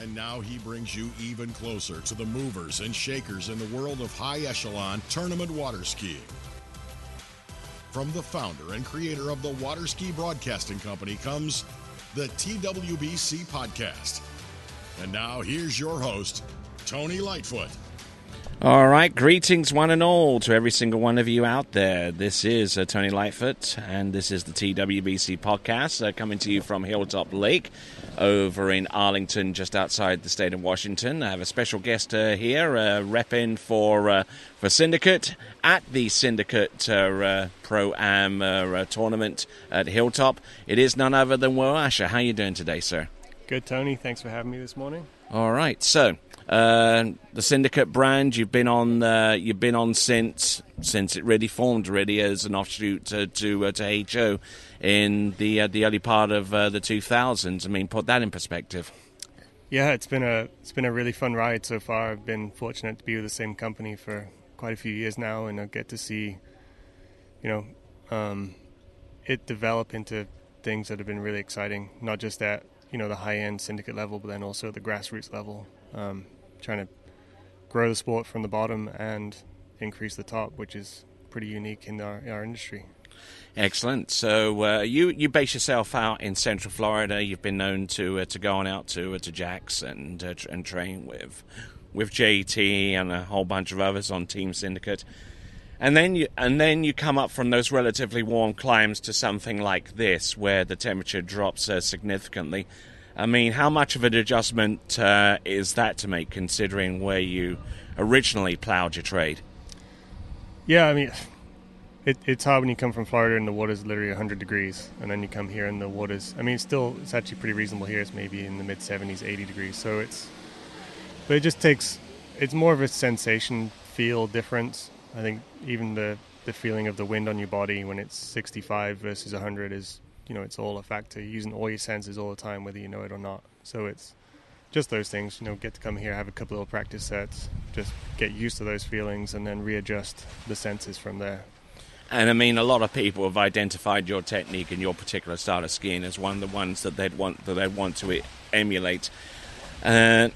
And now he brings you even closer to the movers and shakers in the world of high echelon tournament water skiing. From the founder and creator of the Water Ski Broadcasting Company comes the TWBC Podcast. And now here's your host, Tony Lightfoot. All right, greetings one and all to every single one of you out there. This is uh, Tony Lightfoot, and this is the TWBC podcast uh, coming to you from Hilltop Lake over in Arlington, just outside the state of Washington. I have a special guest uh, here, uh, repping for uh, for Syndicate at the Syndicate uh, Pro Am tournament at Hilltop. It is none other than Will Asher. How are you doing today, sir? Good, Tony. Thanks for having me this morning. All right, so uh, the Syndicate brand you've been on. Uh, you've been on since since it really formed, really as an offshoot to to, uh, to HO in the uh, the early part of uh, the 2000s. I mean, put that in perspective. Yeah, it's been a it's been a really fun ride so far. I've been fortunate to be with the same company for quite a few years now, and I get to see, you know, um, it develop into things that have been really exciting. Not just at you know the high end syndicate level, but then also the grassroots level. Um, trying to grow the sport from the bottom and increase the top, which is pretty unique in our, in our industry. Excellent. So uh, you you base yourself out in Central Florida. You've been known to uh, to go on out to uh, to Jax and uh, and train with with JT and a whole bunch of others on Team Syndicate. And then you and then you come up from those relatively warm climes to something like this, where the temperature drops uh, significantly. I mean, how much of an adjustment uh, is that to make, considering where you originally ploughed your trade? Yeah, I mean, it, it's hard when you come from Florida and the water's literally 100 degrees, and then you come here and the water's, I mean, it's still, it's actually pretty reasonable here. It's maybe in the mid 70s, 80 degrees. So it's, but it just takes, it's more of a sensation feel difference. I think even the, the feeling of the wind on your body when it's 65 versus 100 is you know it's all a factor. You're using all your senses all the time, whether you know it or not. So it's just those things. You know, get to come here, have a couple of practice sets, just get used to those feelings, and then readjust the senses from there. And I mean, a lot of people have identified your technique and your particular style of skiing as one of the ones that they'd want that they want to emulate. Uh,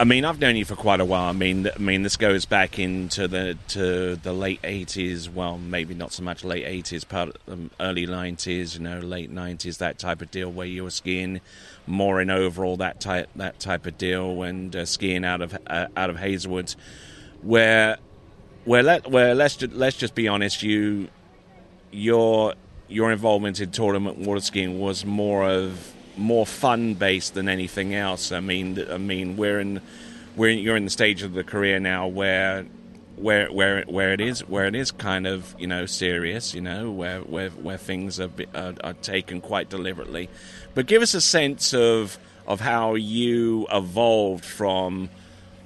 I mean, I've known you for quite a while. I mean, I mean, this goes back into the to the late eighties. Well, maybe not so much late eighties, part um, early nineties. You know, late nineties, that type of deal where you were skiing more in overall that type that type of deal, and uh, skiing out of uh, out of Hazelwood, where where let where let's just, let's just be honest, you your your involvement in tournament water skiing was more of more fun based than anything else. I mean, I mean, we're in, we're in, you're in the stage of the career now where, where, where, where it is, where it is kind of you know serious, you know, where where where things are, are, are taken quite deliberately. But give us a sense of of how you evolved from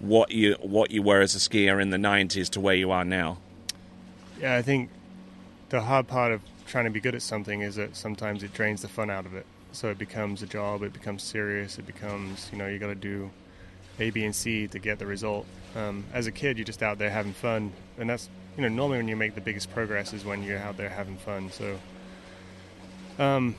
what you what you were as a skier in the '90s to where you are now. Yeah, I think the hard part of trying to be good at something is that sometimes it drains the fun out of it so it becomes a job it becomes serious it becomes you know you got to do a b and c to get the result um, as a kid you're just out there having fun and that's you know normally when you make the biggest progress is when you're out there having fun so um,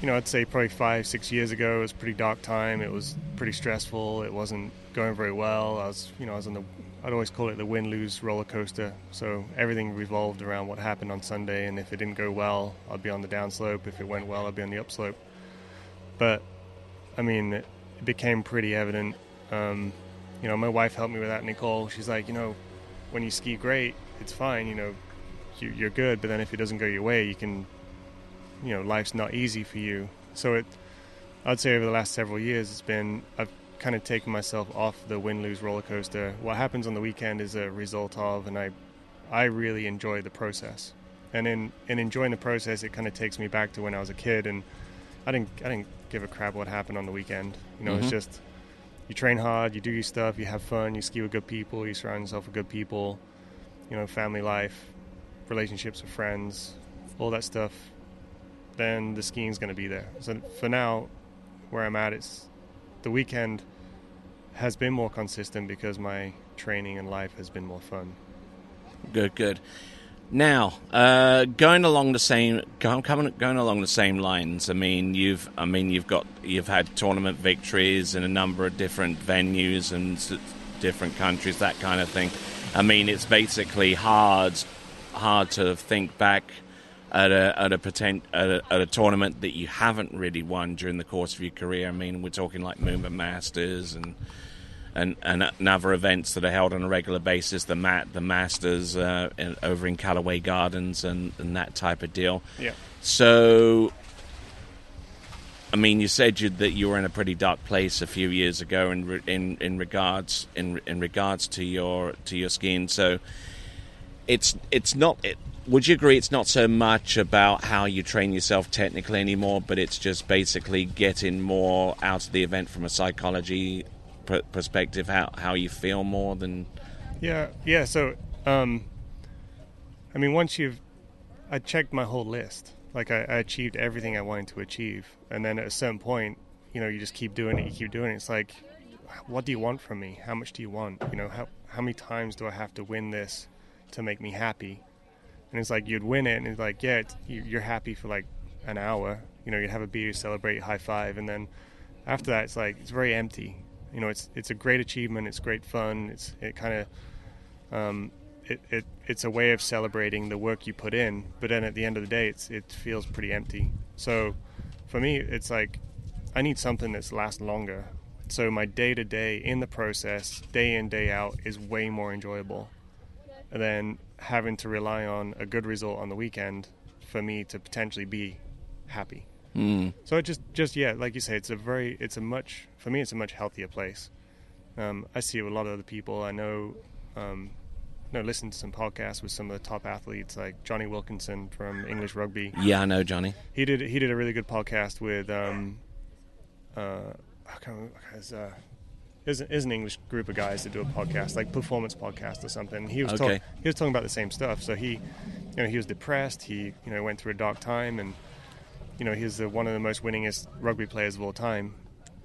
you know i'd say probably five six years ago it was pretty dark time it was pretty stressful it wasn't going very well i was you know i was on the I'd always call it the win lose roller coaster. So everything revolved around what happened on Sunday, and if it didn't go well, I'd be on the downslope. If it went well, I'd be on the upslope. But I mean, it became pretty evident. Um, you know, my wife helped me with that, Nicole. She's like, you know, when you ski great, it's fine. You know, you, are good. But then if it doesn't go your way, you can, you know, life's not easy for you. So it, I'd say over the last several years, it's been I've kind of taken myself off the win lose roller coaster. What happens on the weekend is a result of, and I, I really enjoy the process. And in in enjoying the process, it kind of takes me back to when I was a kid and I didn't I didn't give a crap what happened on the weekend. You know, mm-hmm. it's just you train hard, you do your stuff, you have fun, you ski with good people, you surround yourself with good people, you know, family life, relationships with friends, all that stuff, then the skiing's going to be there. So for now, where I'm at, it's the weekend has been more consistent because my training and life has been more fun. Good, good. Now, uh, going along the same, going, going along the same lines. I mean, you've, I mean, you've got, you've had tournament victories in a number of different venues and different countries, that kind of thing. I mean, it's basically hard, hard to think back at a at a, potent, at a, at a tournament that you haven't really won during the course of your career. I mean, we're talking like Moomba Masters and and, and, and other events that are held on a regular basis, the mat, the Masters uh, in, over in Callaway Gardens and, and that type of deal. Yeah. So, I mean, you said you, that you were in a pretty dark place a few years ago in in, in regards in in regards to your to your skiing. So, it's it's not. It, would you agree it's not so much about how you train yourself technically anymore, but it's just basically getting more out of the event from a psychology perspective, how how you feel more than. Yeah, yeah. So, um, I mean, once you've, I checked my whole list. Like I, I achieved everything I wanted to achieve, and then at a certain point, you know, you just keep doing it. You keep doing it. It's like, what do you want from me? How much do you want? You know, how how many times do I have to win this to make me happy? And it's like you'd win it, and it's like, yeah, it's, you're happy for like an hour. You know, you'd have a beer, celebrate, high five, and then after that, it's like it's very empty you know, it's it's a great achievement. It's great fun. It's it kind of um, it, it it's a way of celebrating the work you put in. But then at the end of the day, it's it feels pretty empty. So for me, it's like I need something that's lasts longer. So my day to day in the process, day in day out, is way more enjoyable than having to rely on a good result on the weekend for me to potentially be happy. Mm. So it just, just yeah, like you say, it's a very, it's a much, for me, it's a much healthier place. Um, I see it with a lot of other people. I know, um, you know, listen to some podcasts with some of the top athletes, like Jonny Wilkinson from English Rugby. Yeah, I know Jonny. He did, he did a really good podcast with, um, uh, I can't remember, uh, is, is an English group of guys that do a podcast, like performance podcast or something. He was okay. talk, he was talking about the same stuff. So he, you know, he was depressed. He, you know, went through a dark time, and you know, he's the, one of the most winningest rugby players of all time.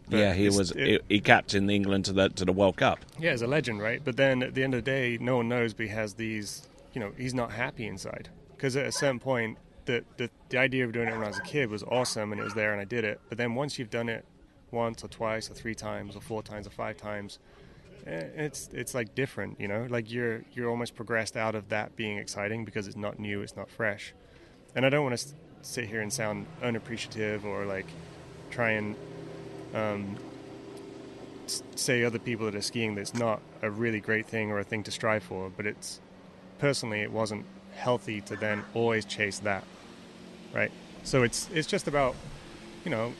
But yeah, he was. It, he captained England to the to the World Cup. Yeah, he's a legend, right? But then at the end of the day, no one knows. But he has these. You know, he's not happy inside because at a certain point, the, the the idea of doing it when I was a kid was awesome, and it was there, and I did it. But then once you've done it once or twice or three times or four times or five times, eh, it's it's like different. You know, like you're you're almost progressed out of that being exciting because it's not new, it's not fresh. And I don't want to sit here and sound unappreciative or like try and um, say other people that are skiing that's not a really great thing or a thing to strive for. But it's personally, it wasn't healthy to then always chase that, right? So it's it's just about you know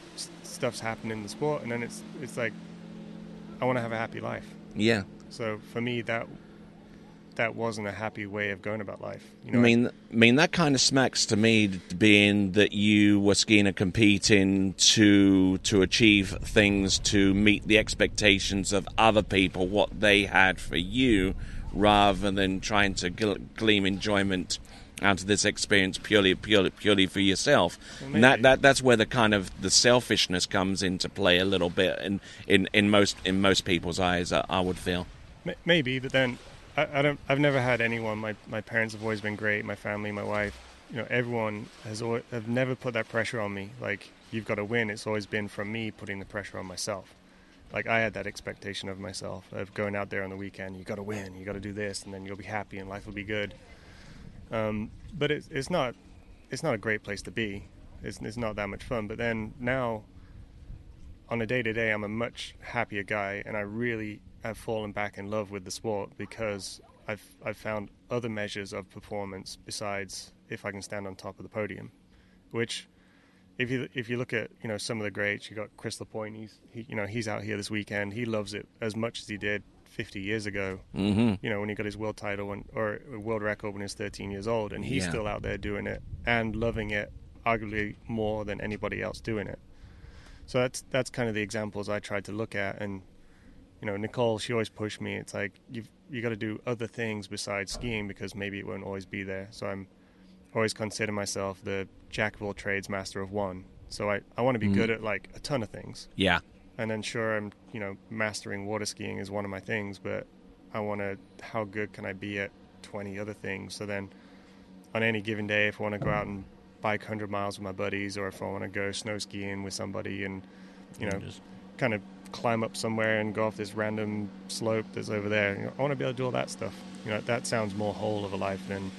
stuff's happening in the sport, and then it's it's like I want to have a happy life. Yeah. So for me, that that wasn't a happy way of going about life. You know, I mean, I mean that kind of smacks to me, being that you were skiing and competing to to achieve things to meet the expectations of other people, what they had for you, rather than trying to glean enjoyment out of this experience purely purely purely for yourself. Well, and that, that that's where the kind of the selfishness comes into play a little bit in in, in most in most people's eyes. I, I would feel. Maybe, but then I, I, don't. I've never had anyone. My my parents have always been great. My family, my wife, you know, everyone has always, have never put that pressure on me. Like you've got to win. It's always been from me putting the pressure on myself. Like I had that expectation of myself of going out there on the weekend. You got to win. You got to do this, and then you'll be happy and life will be good. Um, but it's it's not it's not a great place to be. It's it's not that much fun. But then now, on a day to day, I'm a much happier guy, and I really have fallen back in love with the sport because I've I've found other measures of performance besides if I can stand on top of the podium, which if you if you look at you know some of the greats, you got Kris LaPoint. He's he, you know he's out here this weekend. He loves it as much as he did 50 years ago. Mm-hmm. You know when he got his world title when, or world record when he was 13 years old, and he's yeah. still out there doing it and loving it, arguably more than anybody else doing it. So that's that's kind of the examples I tried to look at and you know, Nicole, she always pushed me. It's like you've you got to do other things besides skiing because maybe it won't always be there. So I'm always consider myself the jack of all trades, master of one. So I, I want to be Mm. good at like a ton of things. Yeah. And then sure, I'm you know mastering water skiing is one of my things, but I want to how good can I be at 20 other things? So then on any given day, if I want to go out and bike 100 miles with my buddies, or if I want to go snow skiing with somebody and you know Just- kind of climb up somewhere and go off this random slope that's over there. You know, I want to be able to do all that stuff. You know, that sounds more whole of a life than.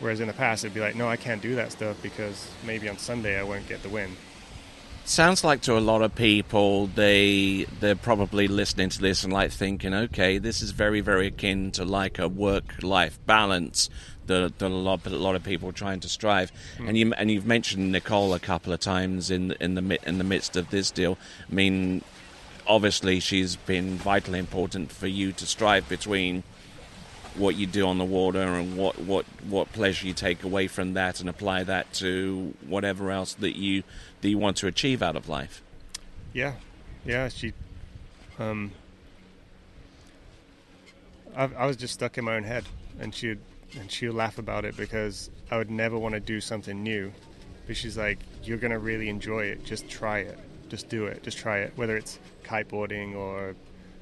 Whereas in the past, it'd be like, no, I can't do that stuff because maybe on Sunday I won't get the win. Sounds like to a lot of people they they're probably listening to this and like thinking, okay, this is very very akin to like a work life balance that, that a lot a lot of people are trying to strive. Hmm. And you and you've mentioned Nicole a couple of times in in the in the midst of this deal. I mean, obviously she's been vitally important for you to strive between what you do on the water and what, what, what pleasure you take away from that and apply that to whatever else that you that you want to achieve out of life. Yeah, yeah. She, um, I, I was just stuck in my own head, and she and she would laugh about it because I would never want to do something new. But she's like, "You're gonna really enjoy it. Just try it. Just do it. Just try it. Whether it's kiteboarding or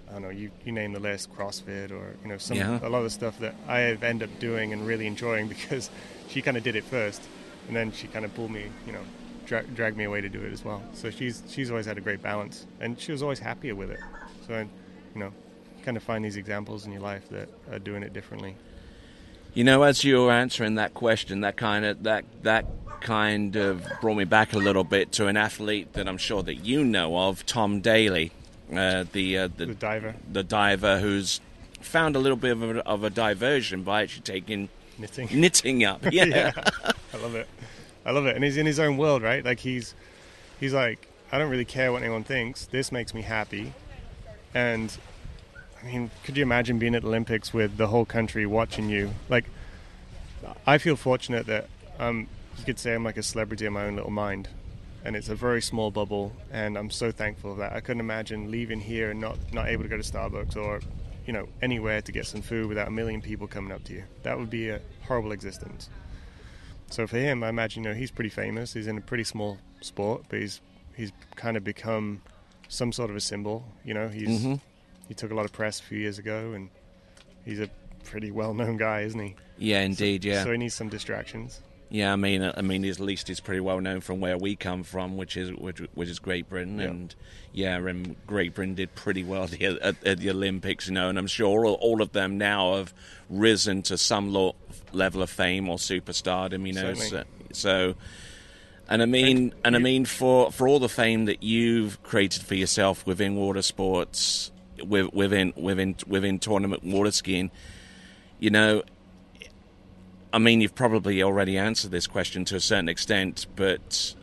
I don't know, you, you name the list, CrossFit or you know some Yeah. a lot of the stuff that I have end up doing and really enjoying because she kind of did it first, and then she kind of pulled me, you know, dra- dragged me away to do it as well. So she's she's always had a great balance, and she was always happier with it. So you know, kind of find these examples in your life that are doing it differently. You know, as you were answering that question, that kind of that that kind of brought me back a little bit to an athlete that I'm sure that you know of, Tom Daley, uh, the, uh, The the diver, the diver who's found a little bit of a, of a diversion by actually taking knitting. knitting up. Yeah. I love it. I love it. And he's in his own world, right? Like he's he's like, I don't really care what anyone thinks. This makes me happy. And I mean, could you imagine being at Olympics with the whole country watching you? Like I feel fortunate that um you could say I'm like a celebrity in my own little mind. And it's a very small bubble and I'm so thankful of that. I couldn't imagine leaving here and not not able to go to Starbucks or you know, anywhere to get some food without a million people coming up to you. That would be a horrible existence. So for him, I imagine you know he's pretty famous. He's in a pretty small sport, but he's he's kind of become some sort of a symbol. You know, he's Mhm. He took a lot of press a few years ago, and he's a pretty well-known guy, isn't he? Yeah, indeed. Yeah. So he needs some distractions. Yeah, I mean, I mean, at least he's pretty well known from where we come from, which is which, which is Great Britain, Yeah. and yeah, and Great Britain did pretty well at, at, at the Olympics, you know, and I'm sure all, all of them now have risen to some lo- level of fame or superstardom, you know. So, so, and I mean, And I mean, for for all the fame that you've created for yourself within water sports, within within within tournament water skiing, you know, I mean, you've probably already answered this question to a certain extent, but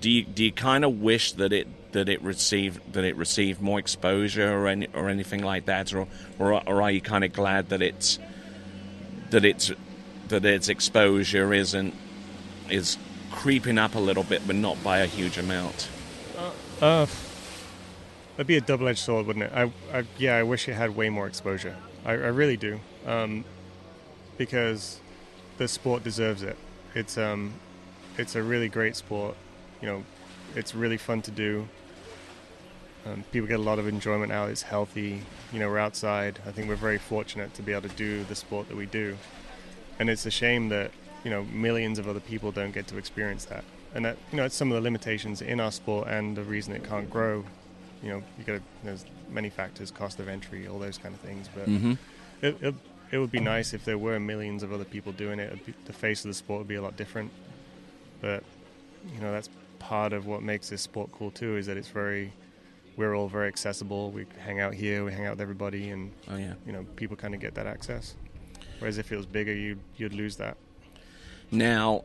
do you do you kind of wish that it that it received that it received more exposure or any or anything like that, or or, or are you kind of glad that it's that it's that its exposure isn't is creeping up a little bit, but not by a huge amount? Uh, that'd be a double-edged sword, wouldn't it? I, I yeah, I wish it had way more exposure. I, I really do, um, because the sport deserves it. It's um, it's a really great sport. You know, it's really fun to do. Um, people get a lot of enjoyment out. It's healthy. You know, we're outside. I think we're very fortunate to be able to do the sport that we do, and it's a shame that you know millions of other people don't get to experience that. And that you know, it's some of the limitations in our sport and the reason it can't grow. You know, you got to, there's many factors, cost of entry, all those kind of things. But Mm-hmm. it, it, it would be nice if there were millions of other people doing it. Be, the face of the sport would be a lot different. But you know, that's part of what makes this sport cool too. Is that it's very, we're all very accessible. We hang out here, we hang out with everybody, and Oh yeah. you know, people kind of get that access. Whereas if it was bigger, you'd you'd lose that. Now,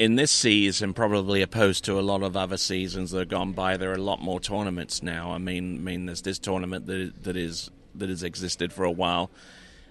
in this season, probably opposed to a lot of other seasons that have gone by, there are a lot more tournaments now. I mean, I mean, there's this tournament that that is that has existed for a while.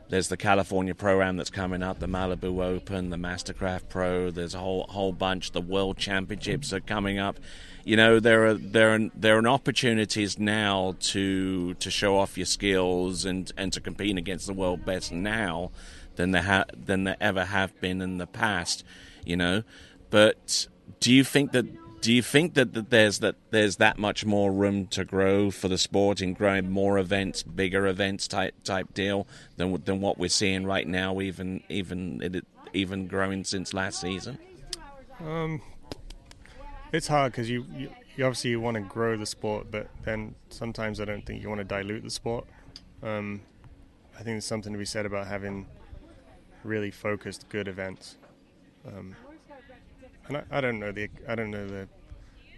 there's the California Pro-Am that's coming up, the Malibu Open, the Mastercraft Pro. There's a whole whole bunch. The World Championships are coming up. You know, there are there are there are opportunities now to to show off your skills and and to compete against the world best now than there ha- than there ever have been in the past. You know, but do you think that do you think that, that there's that there's that much more room to grow for the sport in growing more events, bigger events type type deal than than what we're seeing right now, even even even growing since last season? Um, it's hard because you, you, you obviously you want to grow the sport, but then sometimes I don't think you want to dilute the sport. Um, I think there's something to be said about having really focused, good events. Um, and I, I, don't know the I don't know the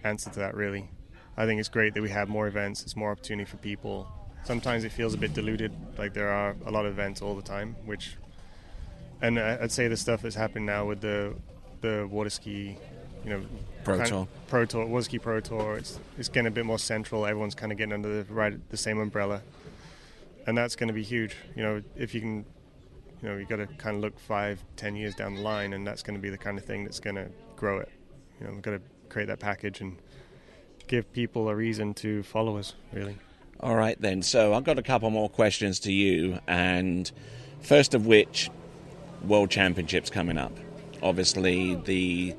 answer to that really. I think it's great that we have more events. It's more opportunity for people. Sometimes it feels a bit diluted, like there are a lot of events all the time, which, and uh, I'd say the stuff that's happening now with the the water ski, you know, Pro Tour, Pro Tour, water ski Pro Tour. It's it's getting a bit more central. Everyone's kind of getting under the right the same umbrella, and that's going to be huge. You know, if you can you know, you got to kind of look five, ten years down the line, and that's going to be the kind of thing that's going to grow it. You know, we've got to create that package and give people a reason to follow us, really. All right, then. So I've got a couple more questions to you, and first of which, World Championships coming up. Obviously, the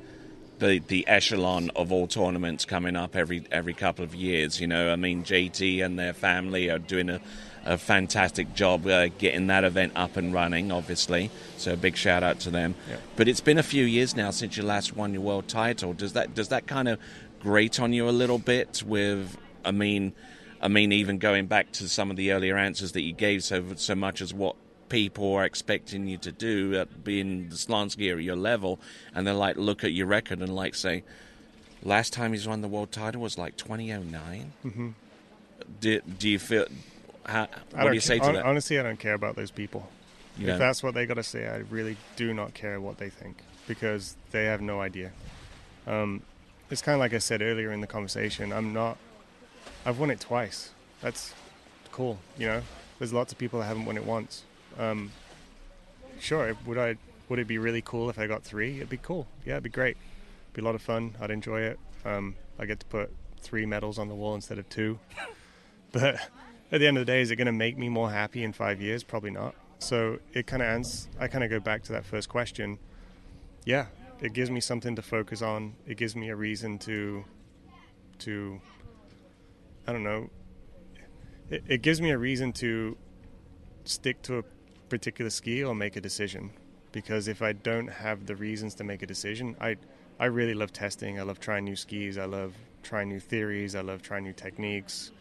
the the echelon of all tournaments coming up every every couple of years. You know, I mean, JT and their family are doing a a fantastic job uh, getting that event up and running, obviously. So a big shout out to them. Yeah. But it's been a few years now since you last won your world title. Does that does that kind of grate on you a little bit? With I mean, I mean, even going back to some of the earlier answers that you gave, so so much as what people are expecting you to do at being the skier at your level, and they're like look at your record and like say, last time he's won the world title was like 2009. Mm-hmm. Do, do you feel how, what do you say to on, that? Honestly, I don't care about those people. You if don't? that's what they got to say, I really do not care what they think because they have no idea. Um, it's kind of like I said earlier in the conversation. I'm not. I've won it twice. That's cool. You know, there's lots of people that haven't won it once. Um, sure, would I? Would it be really cool if I got three? It'd be cool. Yeah, it'd be great. It'd be a lot of fun. I'd enjoy it. Um, I get to put three medals on the wall instead of two. but at the end of the day, is it going to make me more happy in five years? Probably not. So it kind of ends. I kind of go back to that first question. Yeah, it gives me something to focus on. It gives me a reason to, to, I don't know. It, it gives me a reason to stick to a particular ski or make a decision. Because if I don't have the reasons to make a decision, I, I really love testing. I love trying new skis. I love trying new theories. I love trying new techniques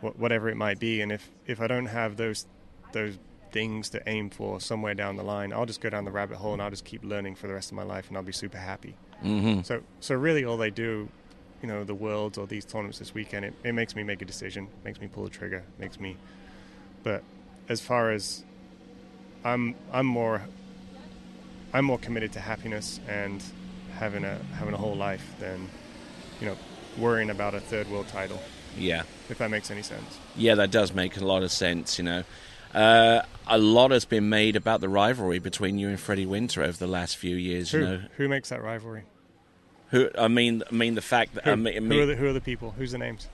whatever it might be. And if, if I don't have those those things to aim for somewhere down the line, I'll just go down the rabbit hole and I'll just keep learning for the rest of my life, and I'll be super happy. Mm-hmm. So so really, all they do, you know, the worlds or these tournaments this weekend, it, it makes me make a decision, makes me pull the trigger, makes me. But as far as I'm I'm more I'm more committed to happiness and having a having a whole life than you know worrying about a third world title. Yeah. If that makes any sense. Yeah, that does make a lot of sense, you know. Uh, a lot has been made about the rivalry between you and Freddie Winter over the last few years. Who, you know, who makes that rivalry? who I mean, I mean the fact that Who, I mean, I who, are the, who are the people? Who's the names?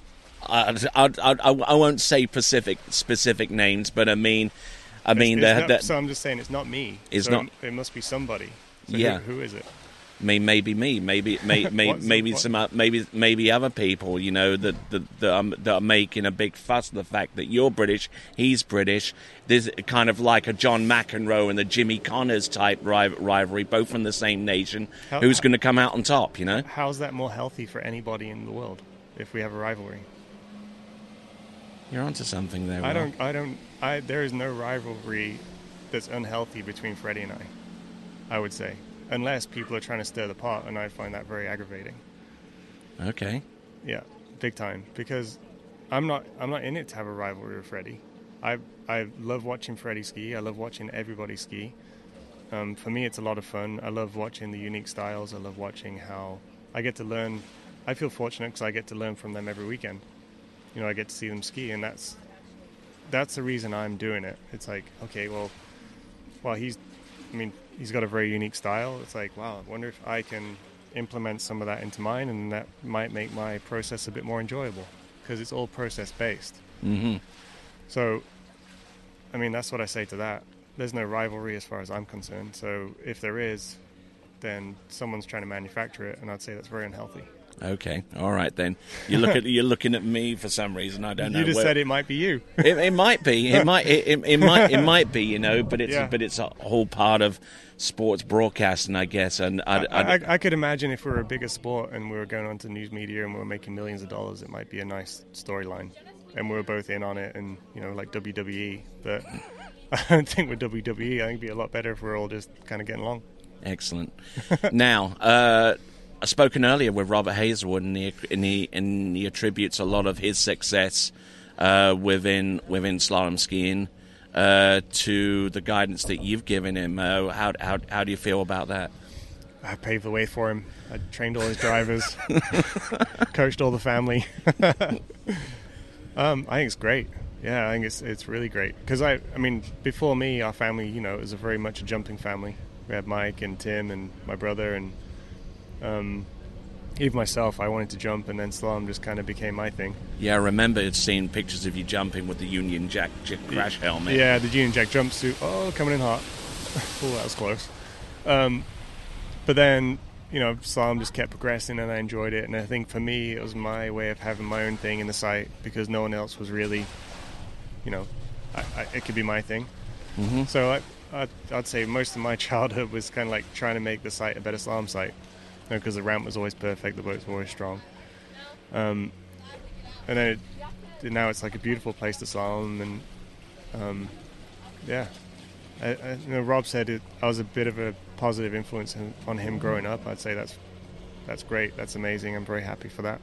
I, I, I, I won't say specific specific names, but I mean, I mean, It's- the, not- so I'm just saying it's not me. It's So not- It must be somebody. So Yeah. Who, who is it? May, maybe me, maybe may, may, maybe some, o- maybe maybe other people, you know, that that, that, are, that are making a big fuss of the fact that you're British, he's British. There's kind of like a John McEnroe and the Jimmy Connors type rivalry, both from the same nation. How- Who's going to come out on top? You know? How's that more healthy for anybody in the world if we have a rivalry? You're onto something there. I don't. I don't. I there is no rivalry that's unhealthy between Freddie and I. I would say, unless people are trying to stir the pot, and I find that very aggravating. Okay. Yeah, big time. Because I'm not. I'm not in it to have a rivalry with Freddie. I I love watching Freddie ski. I love watching everybody ski. Um, for me, it's a lot of fun. I love watching the unique styles. I love watching how I get to learn. I feel fortunate because I get to learn from them every weekend. You know, I get to see them ski, and that's that's the reason I'm doing it. It's like, okay, well, well, he's, I mean, he's got a very unique style. It's like, wow, I wonder if I can implement some of that into mine, and that might make my process a bit more enjoyable because it's all process based. Mm-hmm. So, I mean, that's what I say to that. There's no rivalry as far as I'm concerned. So, if there is, then someone's trying to manufacture it, and I'd say that's very unhealthy. Okay, all right then. You look at you're looking at me for some reason. I don't know. You just where- said it might be you. it, it might be. It might. It, it, it might. It might be. You know. But it's. Yeah. But it's a whole part of sports broadcasting, I guess. And I, I, I, I could imagine if we were a bigger sport and we were going on to news media and we were making millions of dollars, it might be a nice storyline. And we were both in on it, and you know, like WWE. But I don't think with WWE, I think it'd be a lot better if we're all just kind of getting along. Excellent. now, uh, I spoken earlier with Robert Hazelwood, and he, and he, and he attributes a lot of his success uh, within within slalom skiing uh, to the guidance that you've given him. Uh, how, how how do you feel about that? I paved the way for him. I trained all his drivers, coached all the family. um, I think it's great. Yeah, I think it's it's really great because I I mean before me, our family, you know, it was a very much a jumping family. We had Mike and Tim and my brother and um, even myself. I wanted to jump, and then slalom just kind of became my thing. Yeah, I remember seeing pictures of you jumping with the Union Jack, Jack crash helmet. Yeah, the Union Jack jumpsuit. Oh, coming in hot. oh, that was close. Um, but then, you know, slalom just kept progressing and I enjoyed it. And I think for me, it was my way of having my own thing in the site because no one else was really, you know, I, I, it could be my thing. Mhm. So I, I, I'd say most of my childhood was kind of like trying to make the site a better slalom site because the ramp was always perfect, the boats always strong. Um, and then it, now it's like a beautiful place to slalom and um, yeah. I, I, you know, Rob said it, I was a bit of a positive influence on him growing up. I'd say that's that's great. That's amazing. I'm very happy for that.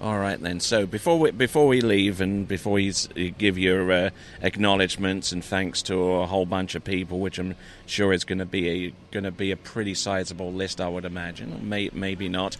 All right then. So before we before we leave and before you give your uh, acknowledgements and thanks to a whole bunch of people, which I'm sure is going to be a going to be a pretty sizable list, I would imagine. May, maybe not,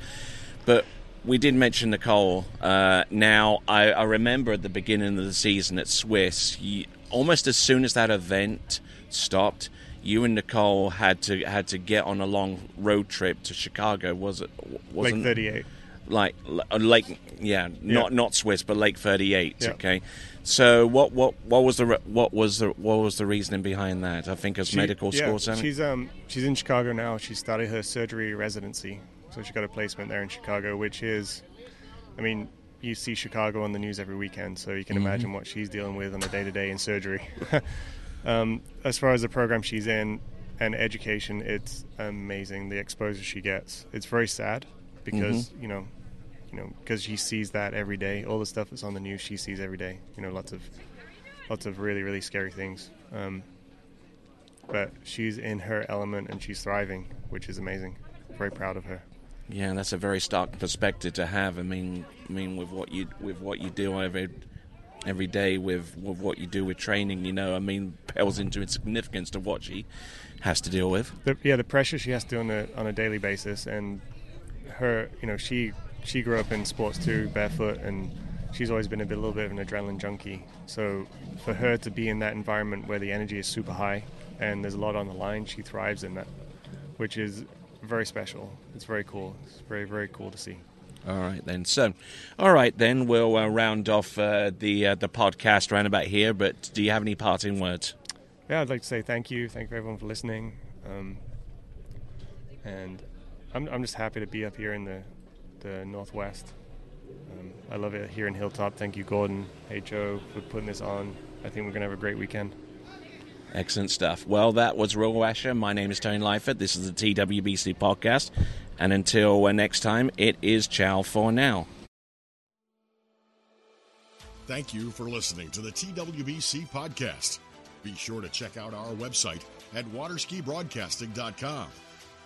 but we did mention Nicole. Uh, now I, I remember at the beginning of the season at Swiss, you, almost as soon as that event stopped. You and Nicole had to had to get on a long road trip to Chicago. Was it? Like Wasn't 38. Like uh, Lake, yeah, not not Swiss, but Lake Thirty Eight. Yeah. Okay, so what what what was the re- what was the what was the reasoning behind that? I think She- medical yeah, school something. She's um she's in Chicago now. She started her surgery residency, so she got a placement there in Chicago, which is, I mean, you see Chicago on the news every weekend, so you can Mm-hmm. imagine what she's dealing with on a day to day in surgery. um, as far as the program she's in and education, it's amazing the exposure she gets. It's very sad because Mm-hmm. you know. You know, because she sees that every day. All the stuff that's on the news, she sees every day. You know, lots of, lots of really, really scary things. Um, but she's in her element and she's thriving, which is amazing. Very proud of her. Yeah, that's a very stark perspective to have. I mean, I mean, with what you with what you do every every day, with with what you do with training, you know, I mean, pales into insignificance to what she has to deal with. The, yeah, the pressure she has to do on a on a daily basis, and her, you know, she she grew up in sports too, barefoot, and she's always been a bit, a little bit of an adrenaline junkie. So for her to be in that environment where the energy is super high and there's a lot on the line, she thrives in that, which is very special. It's very cool. It's very very cool to see. All right then. So, all right then, we'll uh, round off uh, the uh, the podcast round about here. But do you have any parting words? yeah, I'd like to say thank you. Thank you everyone for listening. Um, and I'm, I'm just happy to be up here in the, the Northwest. Um, I love it here in Hilltop. Thank you, Gordon, HO, for putting this on. I think we're going to have a great weekend. Excellent stuff. Well, that was Will Asher. My name is Tony Lightfoot. This is the TWBC podcast. And until uh, next time, it is ciao for now. Thank you for listening to the TWBC podcast. Be sure to check out our website at waterskibroadcasting.com.